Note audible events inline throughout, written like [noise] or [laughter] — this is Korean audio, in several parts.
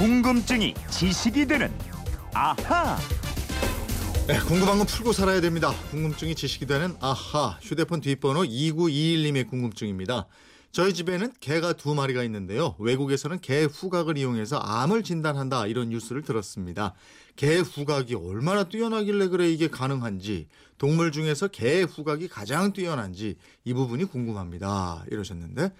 궁금증이 지식이 되는 아하. 네, 궁금한 건 풀고 살아야 됩니다. 궁금증이 지식이 되는 아하 휴대폰 뒷번호 2921님의 궁금증입니다. 저희 집에는 개가 두 마리가 있는데요. 외국에서는 개 후각을 이용해서 암을 진단한다 이런 뉴스를 들었습니다. 개 후각이 얼마나 뛰어나길래 그래 이게 가능한지 동물 중에서 개 후각이 가장 뛰어난지 이 부분이 궁금합니다. 이러셨는데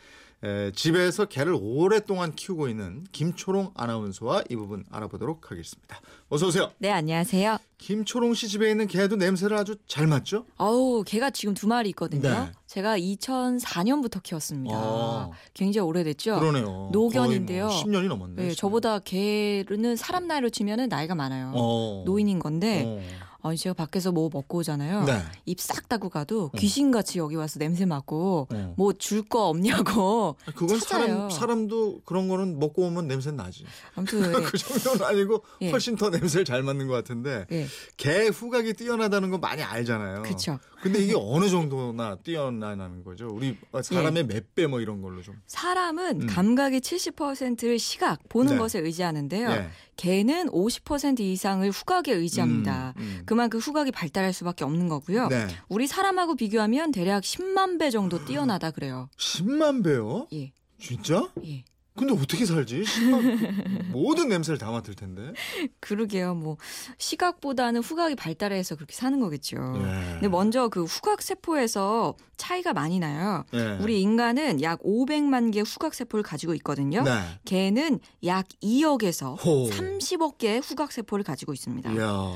에, 집에서 개를 오랫동안 키우고 있는 김초롱 아나운서와 이 부분 알아보도록 하겠습니다. 어서 오세요. 네, 안녕하세요. 김초롱 씨 집에 있는 개도 냄새를 아주 잘 맡죠? 어우, 개가 지금 두 마리 있거든요. 네. 제가 2004년부터 키웠습니다. 아. 굉장히 오래됐죠? 그러네요. 노견인데요. 거의 뭐 10년이 넘었네. 네, 저보다 개는 사람 나이로 치면 나이가 많아요. 어. 노인인 건데, 어. 아니, 제가 밖에서 뭐 먹고 오잖아요. 네. 입싹 닫고 가도 귀신같이 여기 와서 냄새 맡고, 어. 뭐줄 거 없냐고. 그건 찾아요. 사람 사람도 그런 거는 먹고 오면 냄새 나지. 아무튼, 예. [laughs] 그 정도는 아니고 예. 훨씬 더 냄새를 잘 맡는 것 같은데 예. 개 후각이 뛰어나다는 거 많이 알잖아요. 그쵸. 근데 이게 어느 정도나 뛰어나는 거죠? 우리 사람의 예. 몇배 뭐 이런 걸로 좀. 사람은 음. 감각의 70%를 시각, 보는 네. 것에 의지하는데요. 예. 개는 50% 이상을 후각에 의지합니다. 음, 음. 그만큼 후각이 발달할 수밖에 없는 거고요. 네. 우리 사람하고 비교하면 대략 10만 배 정도 뛰어나다 그래요. 10만 배요? 예, 진짜? 예. 근데 어떻게 살지? 10만 [laughs] 모든 냄새를 다 맡을 텐데. 그러게요. 뭐 시각보다는 후각이 발달해서 그렇게 사는 거겠죠. 예. 근데 먼저 그 후각 세포에서 차이가 많이 나요. 예. 우리 인간은 약 500만 개 후각 세포를 가지고 있거든요. 네. 개는 약 2억에서 호. 30억 개의 후각 세포를 가지고 있습니다. 이야.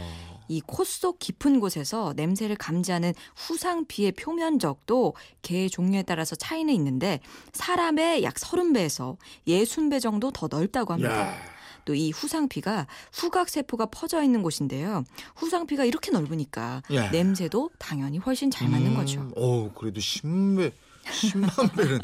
이 코 속 깊은 곳에서 냄새를 감지하는 후상피의 표면적도 개의 종류에 따라서 차이는 있는데 사람의 약 30배에서 60배 정도 더 넓다고 합니다. 야. 또이 후상피가 후각 세포가 퍼져 있는 곳인데요. 후상피가 이렇게 넓으니까 예. 냄새도 당연히 훨씬 잘 맡는 음, 거죠. 어우, 그래도 10배, 10만 배는.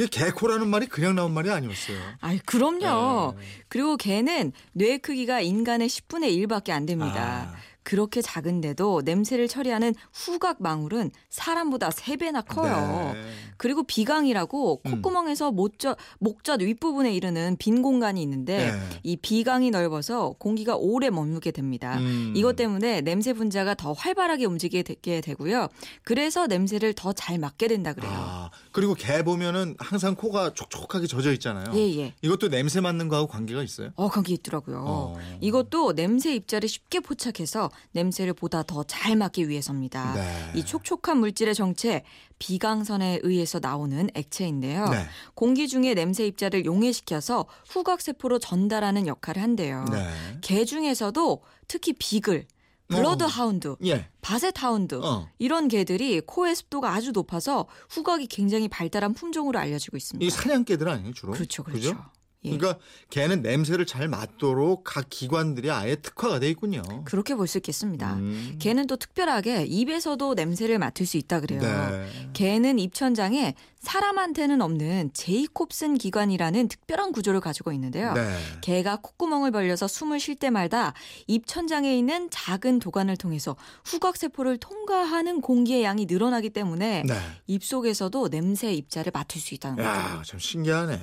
이게 개코라는 말이 그냥 나온 말이 아니었어요. 아이 그럼요. 예. 그리고 개는 뇌 크기가 인간의 10분의 1밖에 안 됩니다. 아. 그렇게 작은데도 냄새를 처리하는 후각 망울은 사람보다 3배나 커요. 네. 그리고 비강이라고 음. 콧구멍에서 목젖, 목젖 윗부분에 이르는 빈 공간이 있는데 네. 이 비강이 넓어서 공기가 오래 머무게 됩니다. 음. 이것 때문에 냄새 분자가 더 활발하게 움직이게 되고요. 그래서 냄새를 더 잘 맡게 된다 그래요. 아, 그리고 개 보면은 항상 코가 촉촉하게 젖어 있잖아요. 예, 예. 이것도 냄새 맡는 거하고 관계가 있어요? 어, 관계 있더라고요. 어. 이것도 냄새 입자를 쉽게 포착해서 냄새를 보다 더잘 맡기 위해서입니다. 네. 이 촉촉한 물질의 정체 비강선에 의해서 나오는 액체인데요. 네. 공기 중에 냄새 입자를 용해시켜서 후각 세포로 전달하는 역할을 한대요. 네. 개 중에서도 특히 비글, 블러드 어. 하운드, 예. 바셋 하운드 어. 이런 개들이 코의 습도가 아주 높아서 후각이 굉장히 발달한 품종으로 알려지고 있습니다. 이 사냥개들 아니에요, 주로? 그렇죠, 그렇죠. 그죠? 예. 그러니까 개는 냄새를 잘 맡도록 각 기관들이 아예 특화가 돼 있군요. 그렇게 볼 수 있겠습니다. 음. 개는 또 특별하게 입에서도 냄새를 맡을 수 있다 그래요. 네. 개는 입천장에 사람한테는 없는 제이콥슨 기관이라는 특별한 구조를 가지고 있는데요. 네. 개가 콧구멍을 벌려서 숨을 쉴 때마다 입천장에 있는 작은 도관을 통해서 후각 세포를 통과하는 공기의 양이 늘어나기 때문에 네. 입속에서도 냄새 입자를 맡을 수 있다는 거죠. 야, 참 신기하네.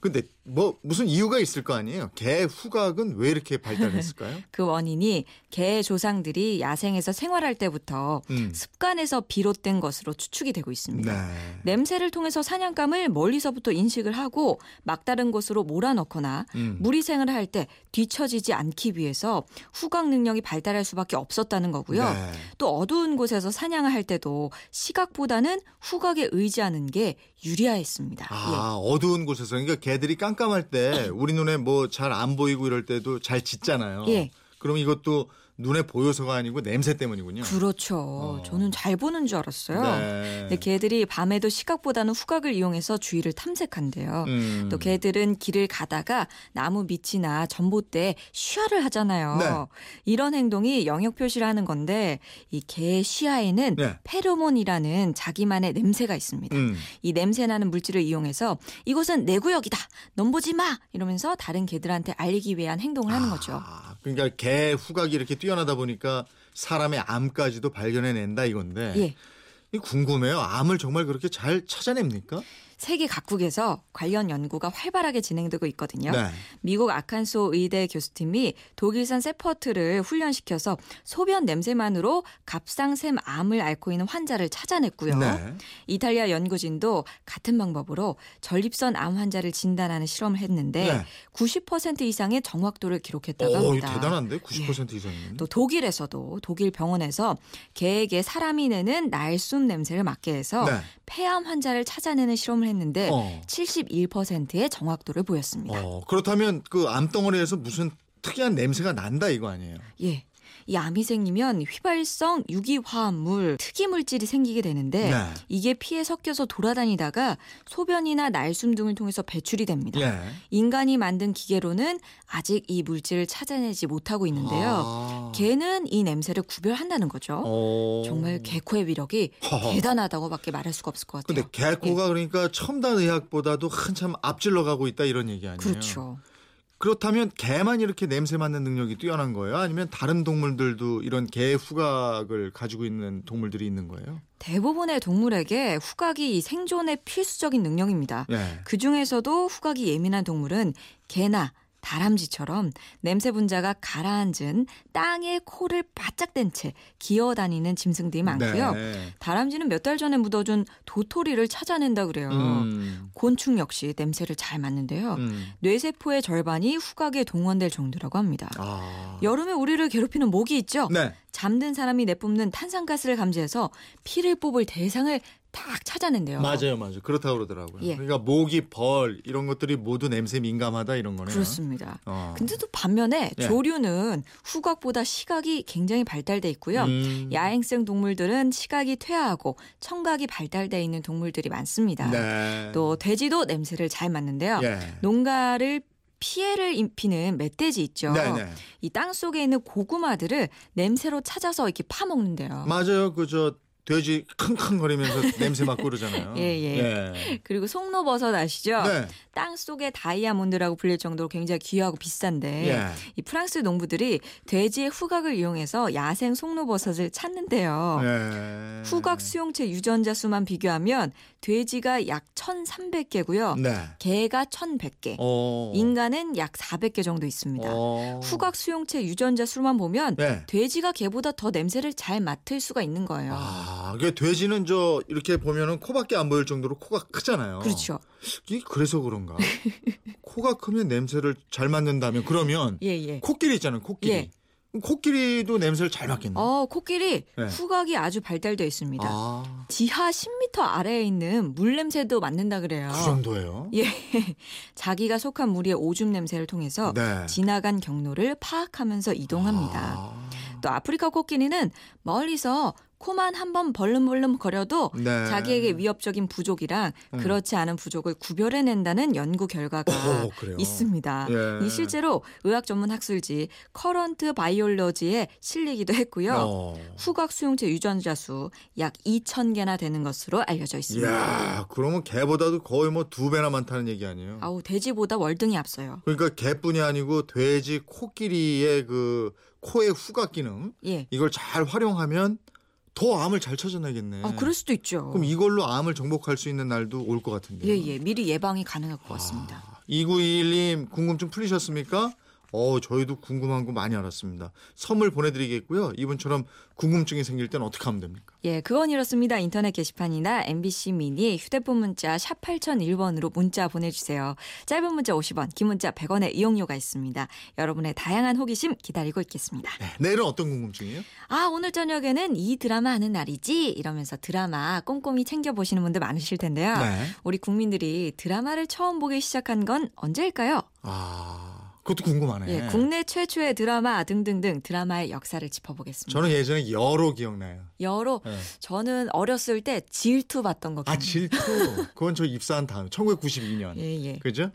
근데 뭐 무슨 이유가 있을 거 아니에요? 개 후각은 왜 이렇게 발달했을까요? [laughs] 그 원인이 개 조상들이 야생에서 생활할 때부터 음. 습관에서 비롯된 것으로 추측이 되고 있습니다. 네. 냄새를 통해서 사냥감을 멀리서부터 인식을 하고 막다른 곳으로 몰아넣거나 음. 무리생을 할 때 뒤처지지 않기 위해서 후각 능력이 발달할 수밖에 없었다는 거고요. 네. 또 어두운 곳에서 사냥을 할 때도 시각보다는 후각에 의지하는 게 유리했습니다. 예. 아, 어두운 곳에서 그러니까 개들이 깜깜할 때 우리 눈에 뭐 잘 안 보이고 이럴 때도 잘 짖잖아요. 예. 그럼 이것도 눈에 보여서가 아니고 냄새 때문이군요. 그렇죠. 어. 저는 잘 보는 줄 알았어요. 네. 근데 개들이 밤에도 시각보다는 후각을 이용해서 주위를 탐색한대요. 음. 또 개들은 길을 가다가 나무 밑이나 전봇대에 쉬야를 하잖아요. 네. 이런 행동이 영역 표시를 하는 건데 이 개의 쉬야에는 네. 페로몬이라는 자기만의 냄새가 있습니다. 음. 이 냄새 나는 물질을 이용해서 이곳은 내 구역이다. 넌 보지 마. 이러면서 다른 개들한테 알리기 위한 행동을 하는 거죠. 아, 그러니까 개 후각이 이렇게 뛰 어나다 보니까 사람의 암까지도 발견해낸다 이건데 예. 이 궁금해요. 암을 정말 그렇게 잘 찾아냅니까? 세계 각국에서 관련 연구가 활발하게 진행되고 있거든요. 네. 미국 아칸소 의대 교수팀이 독일산 세퍼트를 훈련시켜서 소변 냄새만으로 갑상샘 암을 앓고 있는 환자를 찾아냈고요. 네. 이탈리아 연구진도 같은 방법으로 전립선 암 환자를 진단하는 실험을 했는데 네. 90% 이상의 정확도를 기록했다고 합니다. 대단한데? 90% 이상이면. 또 독일에서도 독일 병원에서 개에게 사람이 내는 날숨 냄새를 맡게 해서 네. 폐암 환자를 찾아내는 실험을 했는데 어. 71%의 정확도를 보였습니다. 어, 그렇다면 그 암덩어리에서 무슨 특이한 냄새가 난다 이거 아니에요? 예. 이 암이 생기면 휘발성 유기화합물 특이 물질이 생기게 되는데 네. 이게 피에 섞여서 돌아다니다가 소변이나 날숨 등을 통해서 배출이 됩니다. 예. 인간이 만든 기계로는 아직 이 물질을 찾아내지 못하고 있는데요. 아. 개는 이 냄새를 구별한다는 거죠. 어. 정말 개코의 위력이 허허. 대단하다고밖에 말할 수가 없을 것 같아요. 근데 개코가 그러니까 첨단 의학보다도 한참 앞질러 가고 있다 이런 얘기 아니에요? 그렇죠. 그렇다면 개만 이렇게 냄새 맡는 능력이 뛰어난 거예요? 아니면 다른 동물들도 이런 개 후각을 가지고 있는 동물들이 있는 거예요? 대부분의 동물에게 후각이 이 생존의 필수적인 능력입니다. 예. 그 중에서도 후각이 예민한 동물은 개나 다람쥐처럼 냄새 분자가 가라앉은 땅에 코를 바짝 댄 채 기어다니는 짐승들이 많고요. 네. 다람쥐는 몇 달 전에 묻어준 도토리를 찾아낸다 그래요. 음. 곤충 역시 냄새를 잘 맡는데요. 음. 뇌세포의 절반이 후각에 동원될 정도라고 합니다. 아. 여름에 우리를 괴롭히는 모기 있죠? 네. 잠든 사람이 내뿜는 탄산가스를 감지해서 피를 뽑을 대상을 딱 찾아낸대요. 맞아요, 맞아요. 그렇다고 그러더라고요. 예. 그러니까 모기, 벌 이런 것들이 모두 냄새 민감하다 이런 거네요. 그렇습니다. 어. 근데 또 반면에 예. 조류는 후각보다 시각이 굉장히 발달돼 있고요. 음. 야행성 동물들은 시각이 퇴화하고 청각이 발달돼 있는 동물들이 많습니다. 네. 또 돼지도 냄새를 잘 맡는데요. 예. 농가를 피해를 입히는 멧돼지 있죠. 네네. 이땅 속에 있는 고구마들을 냄새로 찾아서 이렇게 파먹는데요. 맞아요. 그저 돼지 킁킁거리면서 [laughs] 냄새 맡고 그러잖아요. 예, 예. 그리고 송로버섯 아시죠? 네. 땅 속의 다이아몬드라고 불릴 정도로 굉장히 귀하고 비싼데 예. 이 프랑스 농부들이 돼지의 후각을 이용해서 야생 송로버섯을 찾는데요. 예. 후각 수용체 유전자 수만 비교하면 돼지가 약 1,300개고요. 네. 개가 1,100개, 어. 인간은 약 400개 정도 있습니다. 어. 후각 수용체 유전자 수만 보면 네. 돼지가 개보다 더 냄새를 잘 맡을 수가 있는 거예요. 아, 그 돼지는 저 이렇게 보면은 코밖에 안 보일 정도로 코가 크잖아요. 그렇죠. 이게 그래서 그런가? [laughs] 코가 크면 냄새를 잘 맡는다면 그러면 예, 예. 코끼리 있잖아요. 코끼리. 예. 코끼리도 냄새를 잘 맡겠네. 어, 코끼리 네. 후각이 아주 발달되어 있습니다. 아, 지하 10m 아래에 있는 물 냄새도 맡는다 그래요. 그 정도예요? 예. [laughs] 자기가 속한 무리의 오줌 냄새를 통해서 네. 지나간 경로를 파악하면서 이동합니다. 아. 또 아프리카 코끼리는 멀리서 코만 한 번 벌름벌름 거려도 네. 자기에게 위협적인 부족이랑 음. 그렇지 않은 부족을 구별해낸다는 연구 결과가 오, 그래요? 있습니다. 예. 이 실제로 의학 전문 학술지 Current Biology에 실리기도 했고요. 어. 후각 수용체 유전자 수 약 2,000개나 되는 것으로 알려져 있습니다. 이야, 그러면 개보다도 거의 뭐 두 배나 많다는 얘기 아니에요? 아우 돼지보다 월등히 앞서요. 그러니까 개뿐이 아니고 돼지, 코끼리의 그 코의 후각 기능 예. 이걸 잘 활용하면 더 암을 잘 찾아내겠네. 아 그럴 수도 있죠. 그럼 이걸로 암을 정복할 수 있는 날도 올 것 같은데. 예 예 미리 예방이 가능할 것 같습니다. 2921님 궁금증 풀리셨습니까? 어, 저희도 궁금한 거 많이 알았습니다. 선물 보내드리겠고요. 이분처럼 궁금증이 생길 땐 어떻게 하면 됩니까? 예, 그건 이렇습니다. 인터넷 게시판이나 MBC 미니 휴대폰 문자 샵 8001번으로 문자 보내주세요. 짧은 문자 50원, 긴 문자 100원의 이용료가 있습니다. 여러분의 다양한 호기심 기다리고 있겠습니다. 네, 내일은 어떤 궁금증이에요? 아, 오늘 저녁에는 이 드라마 하는 날이지? 이러면서 드라마 꼼꼼히 챙겨보시는 분들 많으실 텐데요. 네. 우리 국민들이 드라마를 처음 보기 시작한 건 언제일까요? 아, 그것도 궁금하네. 예, 국내 최초의 드라마 등등등 드라마의 역사를 짚어보겠습니다. 저는 예전에 여로 기억나요. 여러 네. 저는 어렸을 때 질투 봤던 거 아, 기억나요. 질투. [laughs] 그건 저 입사한 다음, 1992년. 예, 예. 그죠?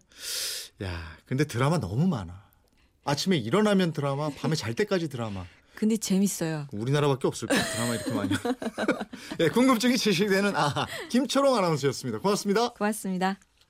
야, 근데 드라마 너무 많아. 아침에 일어나면 드라마, 밤에 잘 때까지 드라마. 근데 재밌어요. 우리나라밖에 없을 거야. 드라마 이렇게 많이. [laughs] 예, 궁금증이 제시되는 아하. 김초롱 아나운서였습니다. 고맙습니다. 고맙습니다.